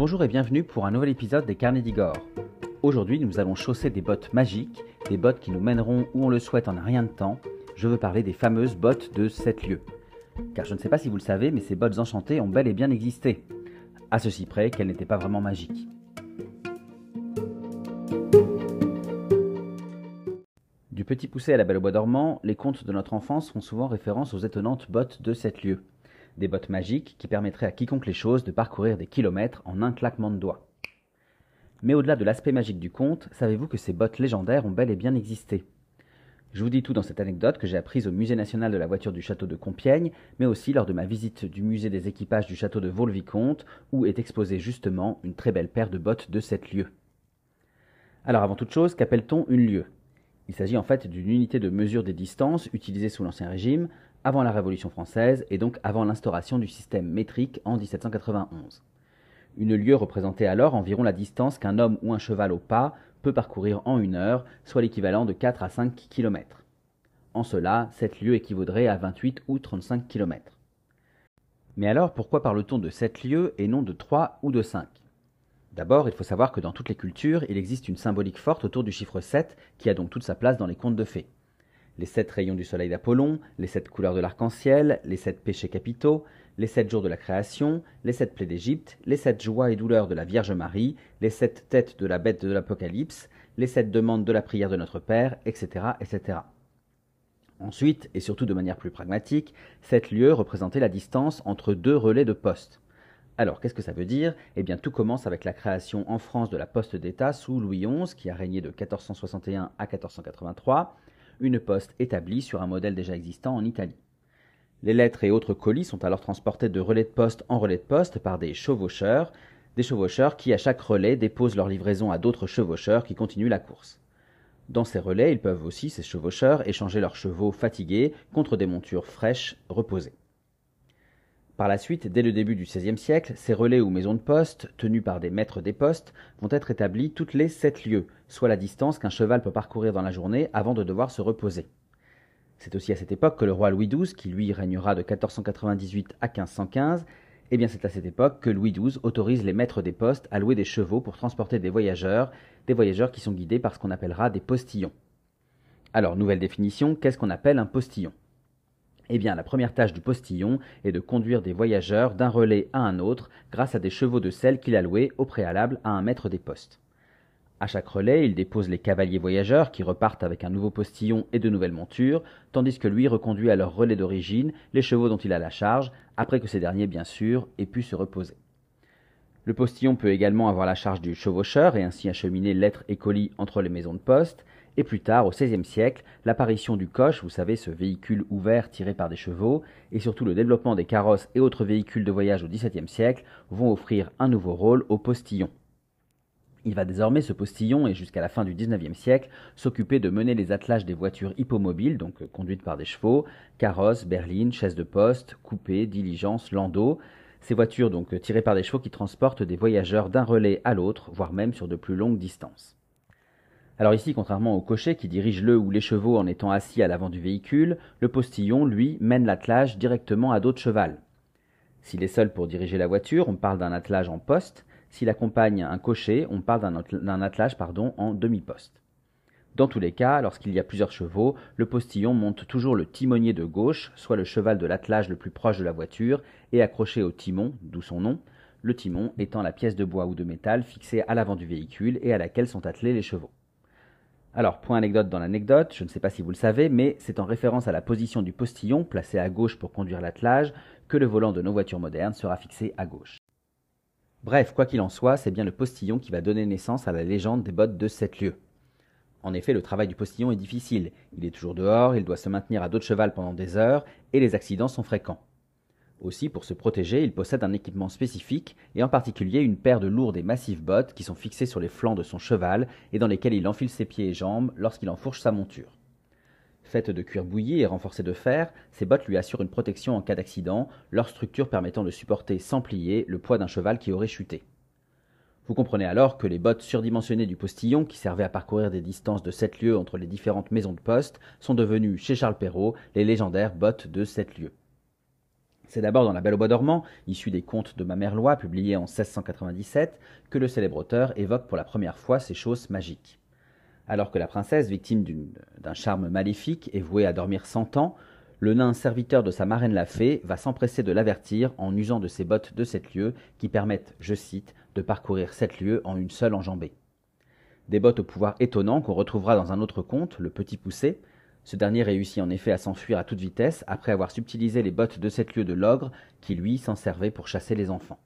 Bonjour et bienvenue pour un nouvel épisode des Carnets d'Igor. Aujourd'hui, nous allons chausser des bottes magiques, des bottes qui nous mèneront où on le souhaite en un rien de temps. Je veux parler des fameuses bottes de 7 lieux. Car je ne sais pas si vous le savez, mais ces bottes enchantées ont bel et bien existé. À ceci près qu'elles n'étaient pas vraiment magiques. Du petit poussé à la belle au bois dormant, les contes de notre enfance font souvent référence aux étonnantes bottes de 7 lieux. Des bottes magiques qui permettraient à quiconque les choses de parcourir des kilomètres en un claquement de doigts. Mais au-delà de l'aspect magique du conte, savez-vous que ces bottes légendaires ont bel et bien existé? Je vous dis tout dans cette anecdote que j'ai apprise au Musée national de la voiture du château de Compiègne, mais aussi lors de ma visite du musée des équipages du château de Vaux-le-Vicomte, où est exposée justement une très belle paire de bottes de 7 lieues. Alors avant toute chose, qu'appelle-t-on une lieue Il s'agit en fait d'une unité de mesure des distances utilisée sous l'Ancien Régime, avant la Révolution française et donc avant l'instauration du système métrique en 1791. Une lieue représentait alors environ la distance qu'un homme ou un cheval au pas peut parcourir en une heure, soit l'équivalent de 4 à 5 km. En cela, cette lieue équivaudrait à 28 ou 35 km. Mais alors, pourquoi parle-t-on de 7 lieues et non de 3 ou de 5 D'abord, il faut savoir que dans toutes les cultures, il existe une symbolique forte autour du chiffre 7 qui a donc toute sa place dans les contes de fées les sept rayons du soleil d'Apollon, les sept couleurs de l'arc-en-ciel, les sept péchés capitaux, les sept jours de la création, les sept plaies d'Égypte, les sept joies et douleurs de la Vierge Marie, les sept têtes de la bête de l'Apocalypse, les sept demandes de la prière de notre Père, etc., etc. Ensuite, et surtout de manière plus pragmatique, sept lieux représentaient la distance entre deux relais de poste. Alors, qu'est-ce que ça veut dire? Eh bien, tout commence avec la création en France de la poste d'État sous Louis XI, qui a régné de 1461 à 1483, une poste établie sur un modèle déjà existant en Italie. Les lettres et autres colis sont alors transportés de relais de poste en relais de poste par des chevaucheurs, des chevaucheurs qui à chaque relais déposent leur livraison à d'autres chevaucheurs qui continuent la course. Dans ces relais, ils peuvent aussi, ces chevaucheurs, échanger leurs chevaux fatigués contre des montures fraîches reposées. Par la suite, dès le début du XVIe siècle, ces relais ou maisons de poste, tenus par des maîtres des postes, vont être établis toutes les sept lieues, soit la distance qu'un cheval peut parcourir dans la journée avant de devoir se reposer. C'est aussi à cette époque que le roi Louis XII, qui lui régnera de 1498 à 1515, eh bien c'est à cette époque que Louis XII autorise les maîtres des postes à louer des chevaux pour transporter des voyageurs, des voyageurs qui sont guidés par ce qu'on appellera des postillons. Alors, nouvelle définition, qu'est-ce qu'on appelle un postillon? Eh bien, la première tâche du postillon est de conduire des voyageurs d'un relais à un autre grâce à des chevaux de selle qu'il a loués au préalable à un maître des postes. À chaque relais, il dépose les cavaliers voyageurs qui repartent avec un nouveau postillon et de nouvelles montures, tandis que lui reconduit à leur relais d'origine les chevaux dont il a la charge, après que ces derniers, bien sûr, aient pu se reposer. Le postillon peut également avoir la charge du chevaucheur et ainsi acheminer lettres et colis entre les maisons de poste, et plus tard, au XVIe siècle, l'apparition du coche, vous savez, ce véhicule ouvert tiré par des chevaux, et surtout le développement des carrosses et autres véhicules de voyage au XVIIe siècle vont offrir un nouveau rôle au postillon. Il va désormais, ce postillon, et jusqu'à la fin du XIXe siècle, s'occuper de mener les attelages des voitures hippomobiles, donc euh, conduites par des chevaux, carrosses, berlines, chaises de poste, coupés, diligences, landaux, ces voitures donc euh, tirées par des chevaux qui transportent des voyageurs d'un relais à l'autre, voire même sur de plus longues distances. Alors ici, contrairement au cocher qui dirige le ou les chevaux en étant assis à l'avant du véhicule, le postillon, lui, mène l'attelage directement à dos de. S'il est seul pour diriger la voiture, on parle d'un attelage en poste. S'il accompagne un cocher, on parle d'un attelage pardon, en demi-poste. Dans tous les cas, lorsqu'il y a plusieurs chevaux, le postillon monte toujours le timonier de gauche, soit le cheval de l'attelage le plus proche de la voiture, et accroché au timon, d'où son nom, le timon étant la pièce de bois ou de métal fixée à l'avant du véhicule et à laquelle sont attelés les chevaux. Alors, point anecdote dans l'anecdote, je ne sais pas si vous le savez, mais c'est en référence à la position du postillon, placé à gauche pour conduire l'attelage, que le volant de nos voitures modernes sera fixé à gauche. Bref, quoi qu'il en soit, c'est bien le postillon qui va donner naissance à la légende des bottes de 7 lieues. En effet, le travail du postillon est difficile. Il est toujours dehors, il doit se maintenir à dos de cheval pendant des heures, et les accidents sont fréquents. Aussi, pour se protéger, il possède un équipement spécifique, et en particulier une paire de lourdes et massives bottes qui sont fixées sur les flancs de son cheval et dans lesquelles il enfile ses pieds et jambes lorsqu'il enfourche sa monture. Faites de cuir bouilli et renforcées de fer, ces bottes lui assurent une protection en cas d'accident, leur structure permettant de supporter sans plier le poids d'un cheval qui aurait chuté. Vous comprenez alors que les bottes surdimensionnées du postillon, qui servaient à parcourir des distances de 7 lieues entre les différentes maisons de poste, sont devenues, chez Charles Perrault, les légendaires bottes de 7 lieues. C'est d'abord dans La Belle au bois dormant, issue des contes de ma mère Loi, publié en 1697, que le célèbre auteur évoque pour la première fois ces choses magiques. Alors que la princesse, victime d'un charme maléfique et vouée à dormir cent ans, le nain serviteur de sa marraine la fée va s'empresser de l'avertir en usant de ses bottes de sept lieues qui permettent, je cite, de parcourir sept lieues en une seule enjambée. Des bottes au pouvoir étonnant qu'on retrouvera dans un autre conte, Le Petit Poussé, ce dernier réussit en effet à s'enfuir à toute vitesse après avoir subtilisé les bottes de sept lieues de l'ogre qui lui s'en servait pour chasser les enfants.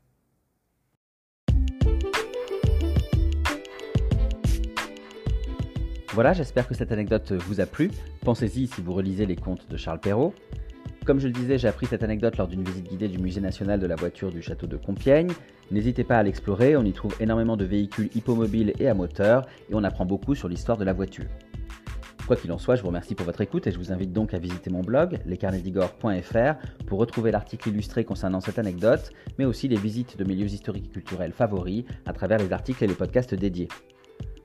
Voilà, j'espère que cette anecdote vous a plu. Pensez-y si vous relisez les contes de Charles Perrault. Comme je le disais, j'ai appris cette anecdote lors d'une visite guidée du Musée national de la voiture du château de Compiègne. N'hésitez pas à l'explorer, on y trouve énormément de véhicules hippomobiles et à moteur, et on apprend beaucoup sur l'histoire de la voiture. Quoi qu'il en soit, je vous remercie pour votre écoute et je vous invite donc à visiter mon blog, lescarnedigore.fr, pour retrouver l'article illustré concernant cette anecdote, mais aussi les visites de mes lieux historiques et culturels favoris à travers les articles et les podcasts dédiés.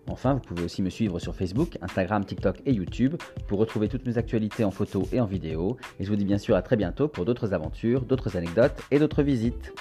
Enfin, vous pouvez aussi me suivre sur Facebook, Instagram, TikTok et YouTube pour retrouver toutes mes actualités en photo et en vidéo. Et je vous dis bien sûr à très bientôt pour d'autres aventures, d'autres anecdotes et d'autres visites.